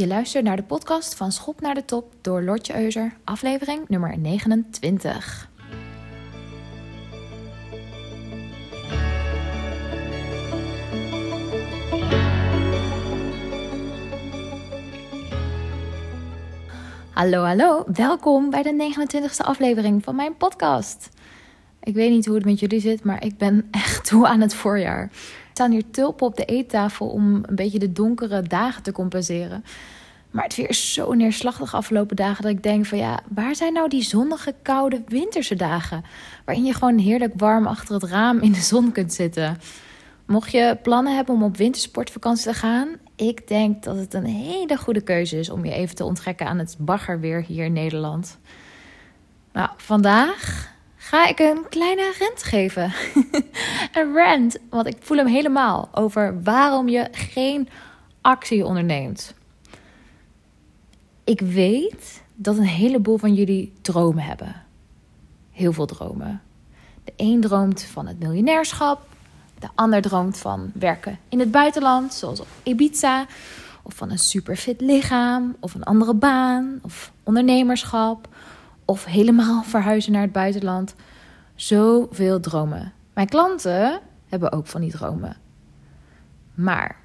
Je luistert naar de podcast van Schop naar de Top door Lotje Euser, aflevering nummer 29. Hallo, hallo. Welkom bij de 29e aflevering van mijn podcast. Ik weet niet hoe het met jullie zit, maar ik ben echt toe aan het voorjaar. Staan hier tulpen op de eettafel om een beetje de donkere dagen te compenseren. Maar het weer is zo neerslachtig afgelopen dagen dat ik denk van ja, waar zijn nou die zonnige, koude, winterse dagen? Waarin je gewoon heerlijk warm achter het raam in de zon kunt zitten. Mocht je plannen hebben om op wintersportvakantie te gaan, ik denk dat het een hele goede keuze is om je even te onttrekken aan het baggerweer hier in Nederland. Nou, vandaag ga ik een kleine rent geven. een rant, want ik voel hem helemaal over waarom je geen actie onderneemt. Ik weet dat een heleboel van jullie dromen hebben. Heel veel dromen. De een droomt van het miljonairschap. De ander droomt van werken in het buitenland, zoals op Ibiza. Of van een superfit lichaam. Of een andere baan. Of ondernemerschap. Of helemaal verhuizen naar het buitenland. Zoveel dromen. Mijn klanten hebben ook van die dromen. Maar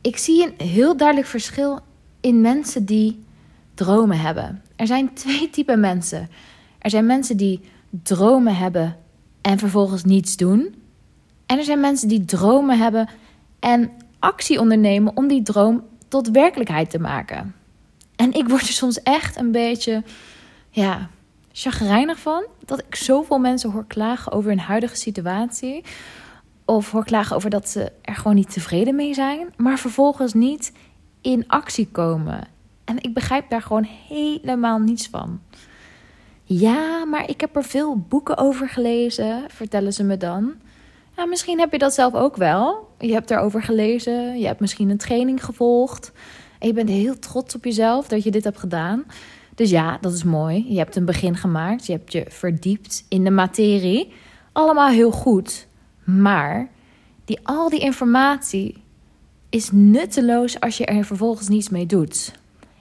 ik zie een heel duidelijk verschil in mensen die dromen hebben. Er zijn twee typen mensen. Er zijn mensen die dromen hebben en vervolgens niets doen. En er zijn mensen die dromen hebben en actie ondernemen om die droom tot werkelijkheid te maken. En ik word er soms echt een beetje, ja, chagrijnig van dat ik zoveel mensen hoor klagen over hun huidige situatie. Of hoor klagen over dat ze er gewoon niet tevreden mee zijn, maar vervolgens niet in actie komen. En ik begrijp daar gewoon helemaal niets van. Ja, maar ik heb er veel boeken over gelezen, vertellen ze me dan. Ja, misschien heb je dat zelf ook wel. Je hebt erover gelezen, je hebt misschien een training gevolgd. En je bent heel trots op jezelf dat je dit hebt gedaan. Dus ja, dat is mooi. Je hebt een begin gemaakt, je hebt je verdiept in de materie. Allemaal heel goed. Maar die, al die informatie is nutteloos als je er vervolgens niets mee doet.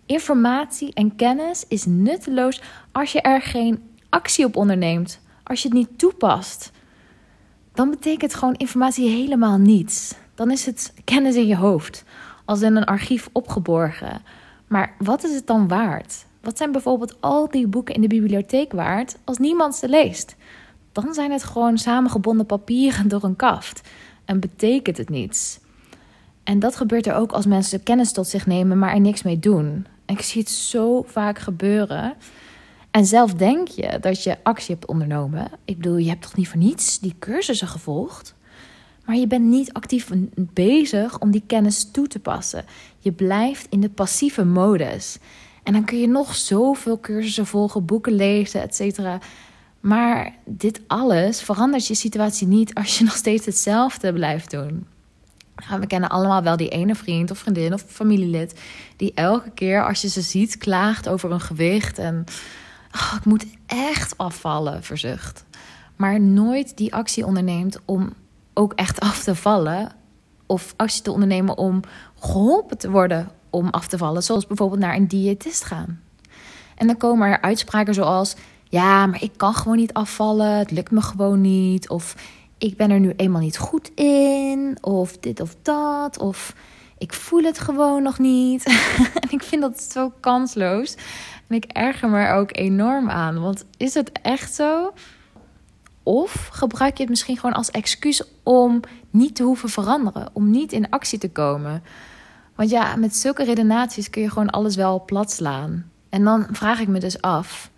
Informatie en kennis is nutteloos als je er geen actie op onderneemt, als je het niet toepast. Dan betekent gewoon informatie helemaal niets. Dan is het kennis in je hoofd, als in een archief opgeborgen. Maar wat is het dan waard? Wat zijn bijvoorbeeld al die boeken in de bibliotheek waard als niemand ze leest? Dan zijn het gewoon samengebonden papieren door een kaft en betekent het niets. En dat gebeurt er ook als mensen kennis tot zich nemen, maar er niks mee doen. Ik zie het zo vaak gebeuren. En zelf denk je dat je actie hebt ondernomen. Ik bedoel, je hebt toch niet voor niets die cursussen gevolgd? Maar je bent niet actief bezig om die kennis toe te passen. Je blijft in de passieve modus. En dan kun je nog zoveel cursussen volgen, boeken lezen, et cetera. Maar dit alles verandert je situatie niet als je nog steeds hetzelfde blijft doen we kennen allemaal wel die ene vriend of vriendin of familielid die elke keer als je ze ziet klaagt over hun gewicht en oh, ik moet echt afvallen, verzucht. Maar nooit die actie onderneemt om ook echt af te vallen of actie te ondernemen om geholpen te worden om af te vallen, zoals bijvoorbeeld naar een diëtist gaan. En dan komen er uitspraken zoals: ja, maar ik kan gewoon niet afvallen, het lukt me gewoon niet of ik ben er nu eenmaal niet goed in, of dit of dat, of ik voel het gewoon nog niet. en ik vind dat zo kansloos. En ik erger me er ook enorm aan. Want is het echt zo? Of gebruik je het misschien gewoon als excuus om niet te hoeven veranderen, om niet in actie te komen? Want ja, met zulke redenaties kun je gewoon alles wel plat slaan. En dan vraag ik me dus af: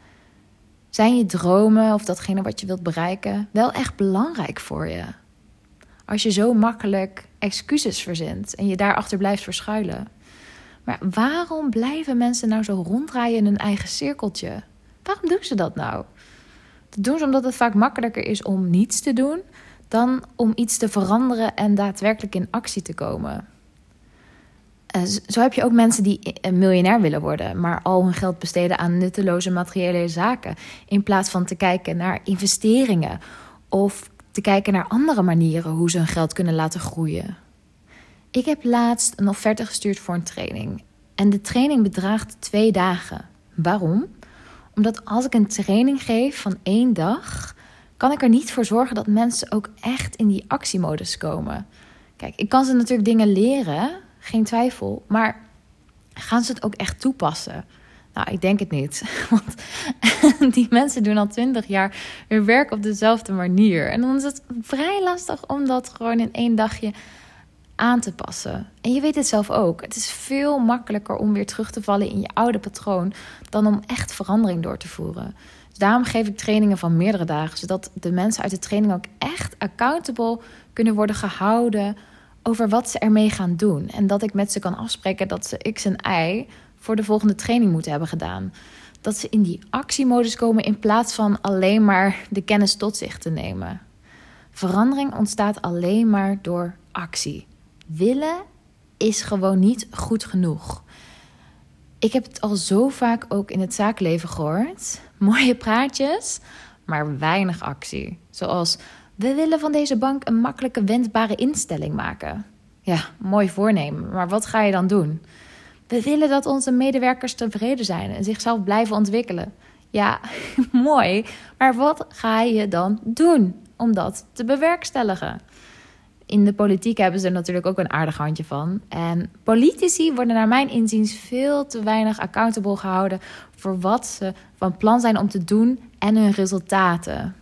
zijn je dromen of datgene wat je wilt bereiken wel echt belangrijk voor je? Als je zo makkelijk excuses verzint en je daarachter blijft verschuilen. Maar waarom blijven mensen nou zo ronddraaien in hun eigen cirkeltje? Waarom doen ze dat nou? Dat doen ze omdat het vaak makkelijker is om niets te doen dan om iets te veranderen en daadwerkelijk in actie te komen. Eh, zo heb je ook mensen die een miljonair willen worden, maar al hun geld besteden aan nutteloze materiële zaken. In plaats van te kijken naar investeringen of te kijken naar andere manieren hoe ze hun geld kunnen laten groeien. Ik heb laatst een offerte gestuurd voor een training. En de training bedraagt twee dagen. Waarom? Omdat als ik een training geef van één dag, kan ik er niet voor zorgen dat mensen ook echt in die actiemodus komen. Kijk, ik kan ze natuurlijk dingen leren, geen twijfel, maar gaan ze het ook echt toepassen? Nou, ik denk het niet. Want die mensen doen al twintig jaar hun werk op dezelfde manier. En dan is het vrij lastig om dat gewoon in één dagje aan te passen. En je weet het zelf ook. Het is veel makkelijker om weer terug te vallen in je oude patroon dan om echt verandering door te voeren. Dus daarom geef ik trainingen van meerdere dagen, zodat de mensen uit de training ook echt accountable kunnen worden gehouden over wat ze ermee gaan doen. En dat ik met ze kan afspreken dat ze X en Y voor de volgende training moeten hebben gedaan. Dat ze in die actiemodus komen in plaats van alleen maar de kennis tot zich te nemen. Verandering ontstaat alleen maar door actie. Willen is gewoon niet goed genoeg. Ik heb het al zo vaak ook in het zakenleven gehoord. Mooie praatjes, maar weinig actie. Zoals we willen van deze bank een makkelijke wendbare instelling maken. Ja, mooi voornemen, maar wat ga je dan doen? We willen dat onze medewerkers tevreden zijn en zichzelf blijven ontwikkelen. Ja, mooi, maar wat ga je dan doen om dat te bewerkstelligen? In de politiek hebben ze er natuurlijk ook een aardig handje van. En politici worden naar mijn inziens veel te weinig accountable gehouden voor wat ze van plan zijn om te doen en hun resultaten.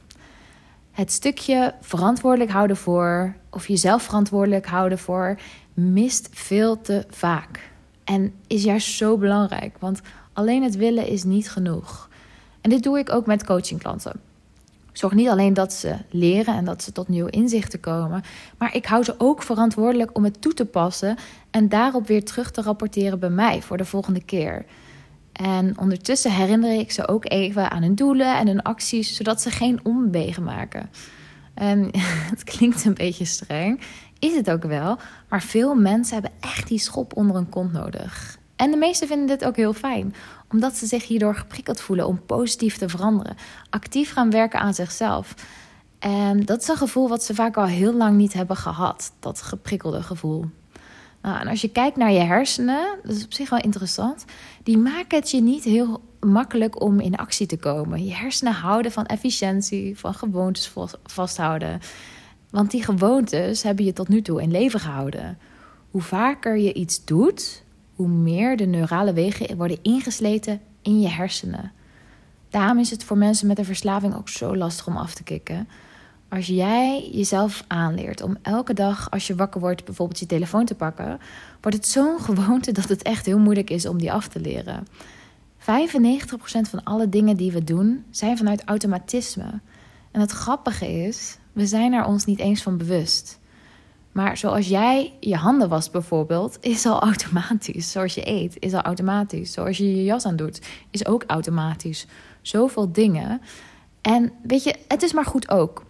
Het stukje verantwoordelijk houden voor, of jezelf verantwoordelijk houden voor, mist veel te vaak. En is juist zo belangrijk, want alleen het willen is niet genoeg. En dit doe ik ook met coachingklanten. Zorg niet alleen dat ze leren en dat ze tot nieuwe inzichten komen, maar ik hou ze ook verantwoordelijk om het toe te passen en daarop weer terug te rapporteren bij mij voor de volgende keer. En ondertussen herinner ik ze ook even aan hun doelen en hun acties, zodat ze geen omwegen maken. En het klinkt een beetje streng, is het ook wel, maar veel mensen hebben echt die schop onder hun kont nodig. En de meesten vinden dit ook heel fijn, omdat ze zich hierdoor geprikkeld voelen om positief te veranderen, actief gaan werken aan zichzelf. En dat is een gevoel wat ze vaak al heel lang niet hebben gehad, dat geprikkelde gevoel. Nou, en als je kijkt naar je hersenen, dat is op zich wel interessant, die maken het je niet heel makkelijk om in actie te komen. Je hersenen houden van efficiëntie, van gewoontes vasthouden. Want die gewoontes hebben je tot nu toe in leven gehouden. Hoe vaker je iets doet, hoe meer de neurale wegen worden ingesleten in je hersenen. Daarom is het voor mensen met een verslaving ook zo lastig om af te kicken. Als jij jezelf aanleert om elke dag als je wakker wordt bijvoorbeeld je telefoon te pakken, wordt het zo'n gewoonte dat het echt heel moeilijk is om die af te leren. 95% van alle dingen die we doen zijn vanuit automatisme. En het grappige is, we zijn er ons niet eens van bewust. Maar zoals jij je handen wast bijvoorbeeld, is al automatisch. Zoals je eet, is al automatisch. Zoals je je jas aan doet, is ook automatisch. Zoveel dingen. En weet je, het is maar goed ook.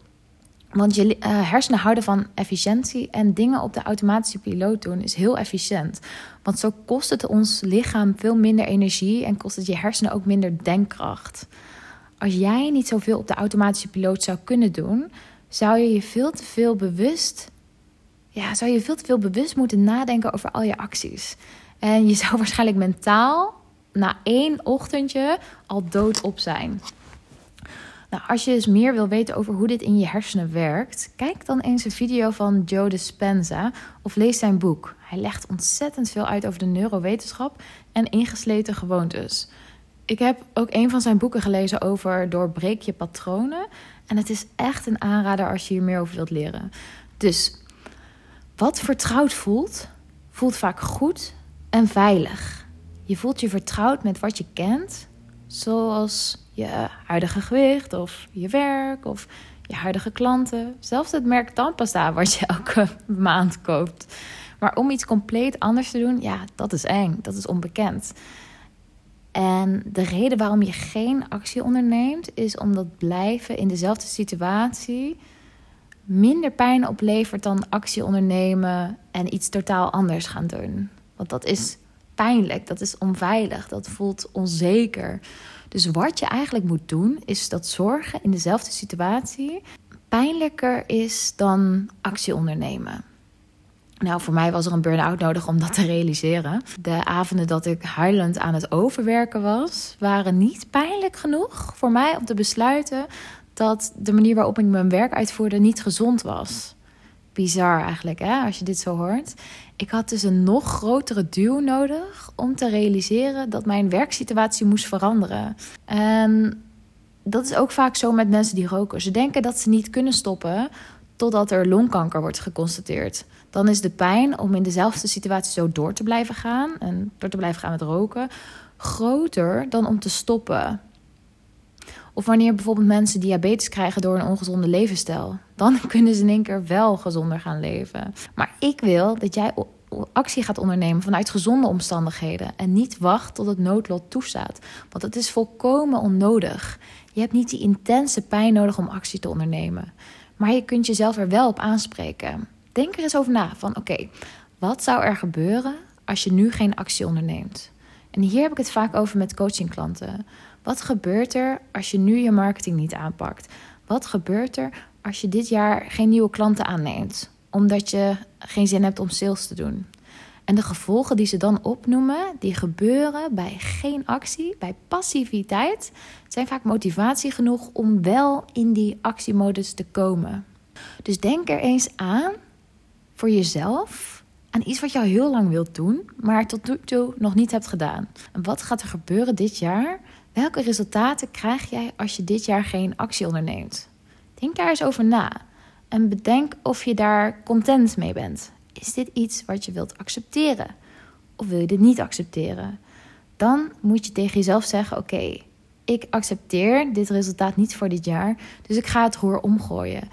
Want je uh, hersenen houden van efficiëntie en dingen op de automatische piloot doen is heel efficiënt. Want zo kost het ons lichaam veel minder energie en kost het je hersenen ook minder denkkracht. Als jij niet zoveel op de automatische piloot zou kunnen doen, zou je je veel te veel bewust, ja, zou je veel te veel bewust moeten nadenken over al je acties. En je zou waarschijnlijk mentaal na één ochtendje al doodop zijn. Nou, als je dus meer wil weten over hoe dit in je hersenen werkt, kijk dan eens een video van Joe Dispenza of lees zijn boek. Hij legt ontzettend veel uit over de neurowetenschap en ingesleten gewoontes. Ik heb ook een van zijn boeken gelezen over doorbreek je patronen. En het is echt een aanrader als je hier meer over wilt leren. Dus wat vertrouwd voelt, voelt vaak goed en veilig. Je voelt je vertrouwd met wat je kent, zoals je huidige gewicht of je werk of je huidige klanten. Zelfs het merk tandpasta wat je elke maand koopt. Maar om iets compleet anders te doen, ja, dat is eng, dat is onbekend. En de reden waarom je geen actie onderneemt, is omdat blijven in dezelfde situatie minder pijn oplevert dan actie ondernemen en iets totaal anders gaan doen. Want dat is pijnlijk, dat is onveilig, dat voelt onzeker. Dus wat je eigenlijk moet doen, is dat zorgen in dezelfde situatie pijnlijker is dan actie ondernemen. Nou, voor mij was er een burn-out nodig om dat te realiseren. De avonden dat ik huilend aan het overwerken was, waren niet pijnlijk genoeg voor mij om te besluiten dat de manier waarop ik mijn werk uitvoerde niet gezond was. Bizar eigenlijk, hè, als je dit zo hoort. Ik had dus een nog grotere duw nodig om te realiseren dat mijn werksituatie moest veranderen. En dat is ook vaak zo met mensen die roken. Ze denken dat ze niet kunnen stoppen totdat er longkanker wordt geconstateerd. Dan is de pijn om in dezelfde situatie zo door te blijven gaan en door te blijven gaan met roken groter dan om te stoppen. Of wanneer bijvoorbeeld mensen diabetes krijgen door een ongezonde levensstijl. Dan kunnen ze in één keer wel gezonder gaan leven. Maar ik wil dat jij actie gaat ondernemen vanuit gezonde omstandigheden. En niet wacht tot het noodlot toestaat. Want het is volkomen onnodig. Je hebt niet die intense pijn nodig om actie te ondernemen. Maar je kunt jezelf er wel op aanspreken. Denk er eens over na van oké, wat zou er gebeuren als je nu geen actie onderneemt? En hier heb ik het vaak over met coachingklanten. Wat gebeurt er als je nu je marketing niet aanpakt? Wat gebeurt er als je dit jaar geen nieuwe klanten aanneemt? Omdat je geen zin hebt om sales te doen. En de gevolgen die ze dan opnoemen, die gebeuren bij geen actie, bij passiviteit, zijn vaak motivatie genoeg om wel in die actiemodus te komen. Dus denk er eens aan voor jezelf aan iets wat je al heel lang wilt doen, maar tot nu toe nog niet hebt gedaan. En wat gaat er gebeuren dit jaar? Welke resultaten krijg jij als je dit jaar geen actie onderneemt? Denk daar eens over na en bedenk of je daar content mee bent. Is dit iets wat je wilt accepteren? Of wil je dit niet accepteren? Dan moet je tegen jezelf zeggen: Oké, ik accepteer dit resultaat niet voor dit jaar, dus ik ga het roer omgooien.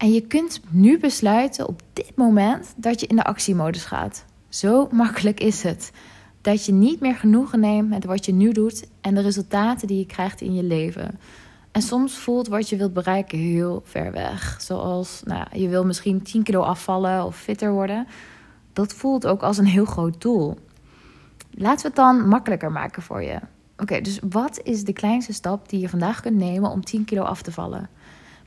En je kunt nu besluiten op dit moment dat je in de actiemodus gaat. Zo makkelijk is het. Dat je niet meer genoegen neemt met wat je nu doet en de resultaten die je krijgt in je leven. En soms voelt wat je wilt bereiken heel ver weg. Zoals, nou, je wil misschien 10 kilo afvallen of fitter worden. Dat voelt ook als een heel groot doel. Laten we het dan makkelijker maken voor je. Oké, dus wat is de kleinste stap die je vandaag kunt nemen om 10 kilo af te vallen?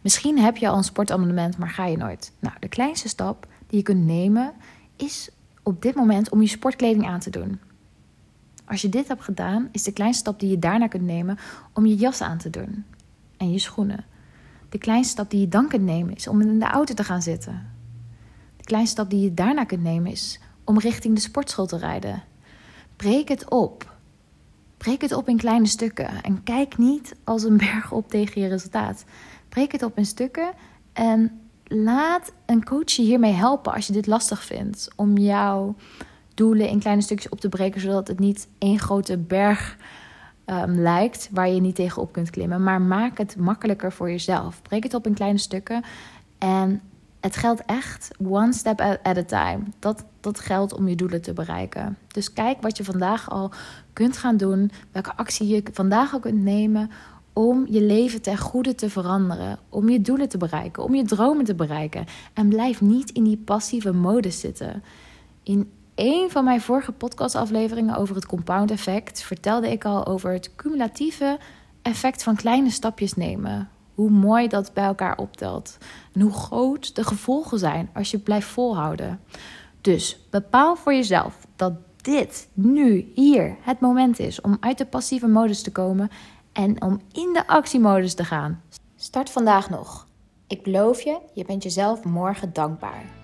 Misschien heb je al een sportabonnement, maar ga je nooit. Nou, de kleinste stap die je kunt nemen is op dit moment om je sportkleding aan te doen. Als je dit hebt gedaan, is de kleinste stap die je daarna kunt nemen om je jas aan te doen en je schoenen. De kleinste stap die je dan kunt nemen is om in de auto te gaan zitten. De kleinste stap die je daarna kunt nemen is om richting de sportschool te rijden. Breek het op. Breek het op in kleine stukken en kijk niet als een berg op tegen je resultaat. Breek het op in stukken en laat een coach je hiermee helpen als je dit lastig vindt. Om jouw doelen in kleine stukjes op te breken, zodat het niet één grote berg um, lijkt waar je niet tegenop kunt klimmen. Maar maak het makkelijker voor jezelf. Breek het op in kleine stukken. En het geldt echt one step at a time. Dat, dat geldt om je doelen te bereiken. Dus kijk wat je vandaag al kunt gaan doen. Welke actie je vandaag al kunt nemen om je leven ten goede te veranderen, om je doelen te bereiken, om je dromen te bereiken. En blijf niet in die passieve modus zitten. In een van mijn vorige podcastafleveringen over het compound effect vertelde ik al over het cumulatieve effect van kleine stapjes nemen. Hoe mooi dat bij elkaar optelt. En hoe groot de gevolgen zijn als je blijft volhouden. Dus bepaal voor jezelf dat dit nu, hier, het moment is om uit de passieve modus te komen en om in de actiemodus te gaan. Start vandaag nog. Ik beloof je, je bent jezelf morgen dankbaar.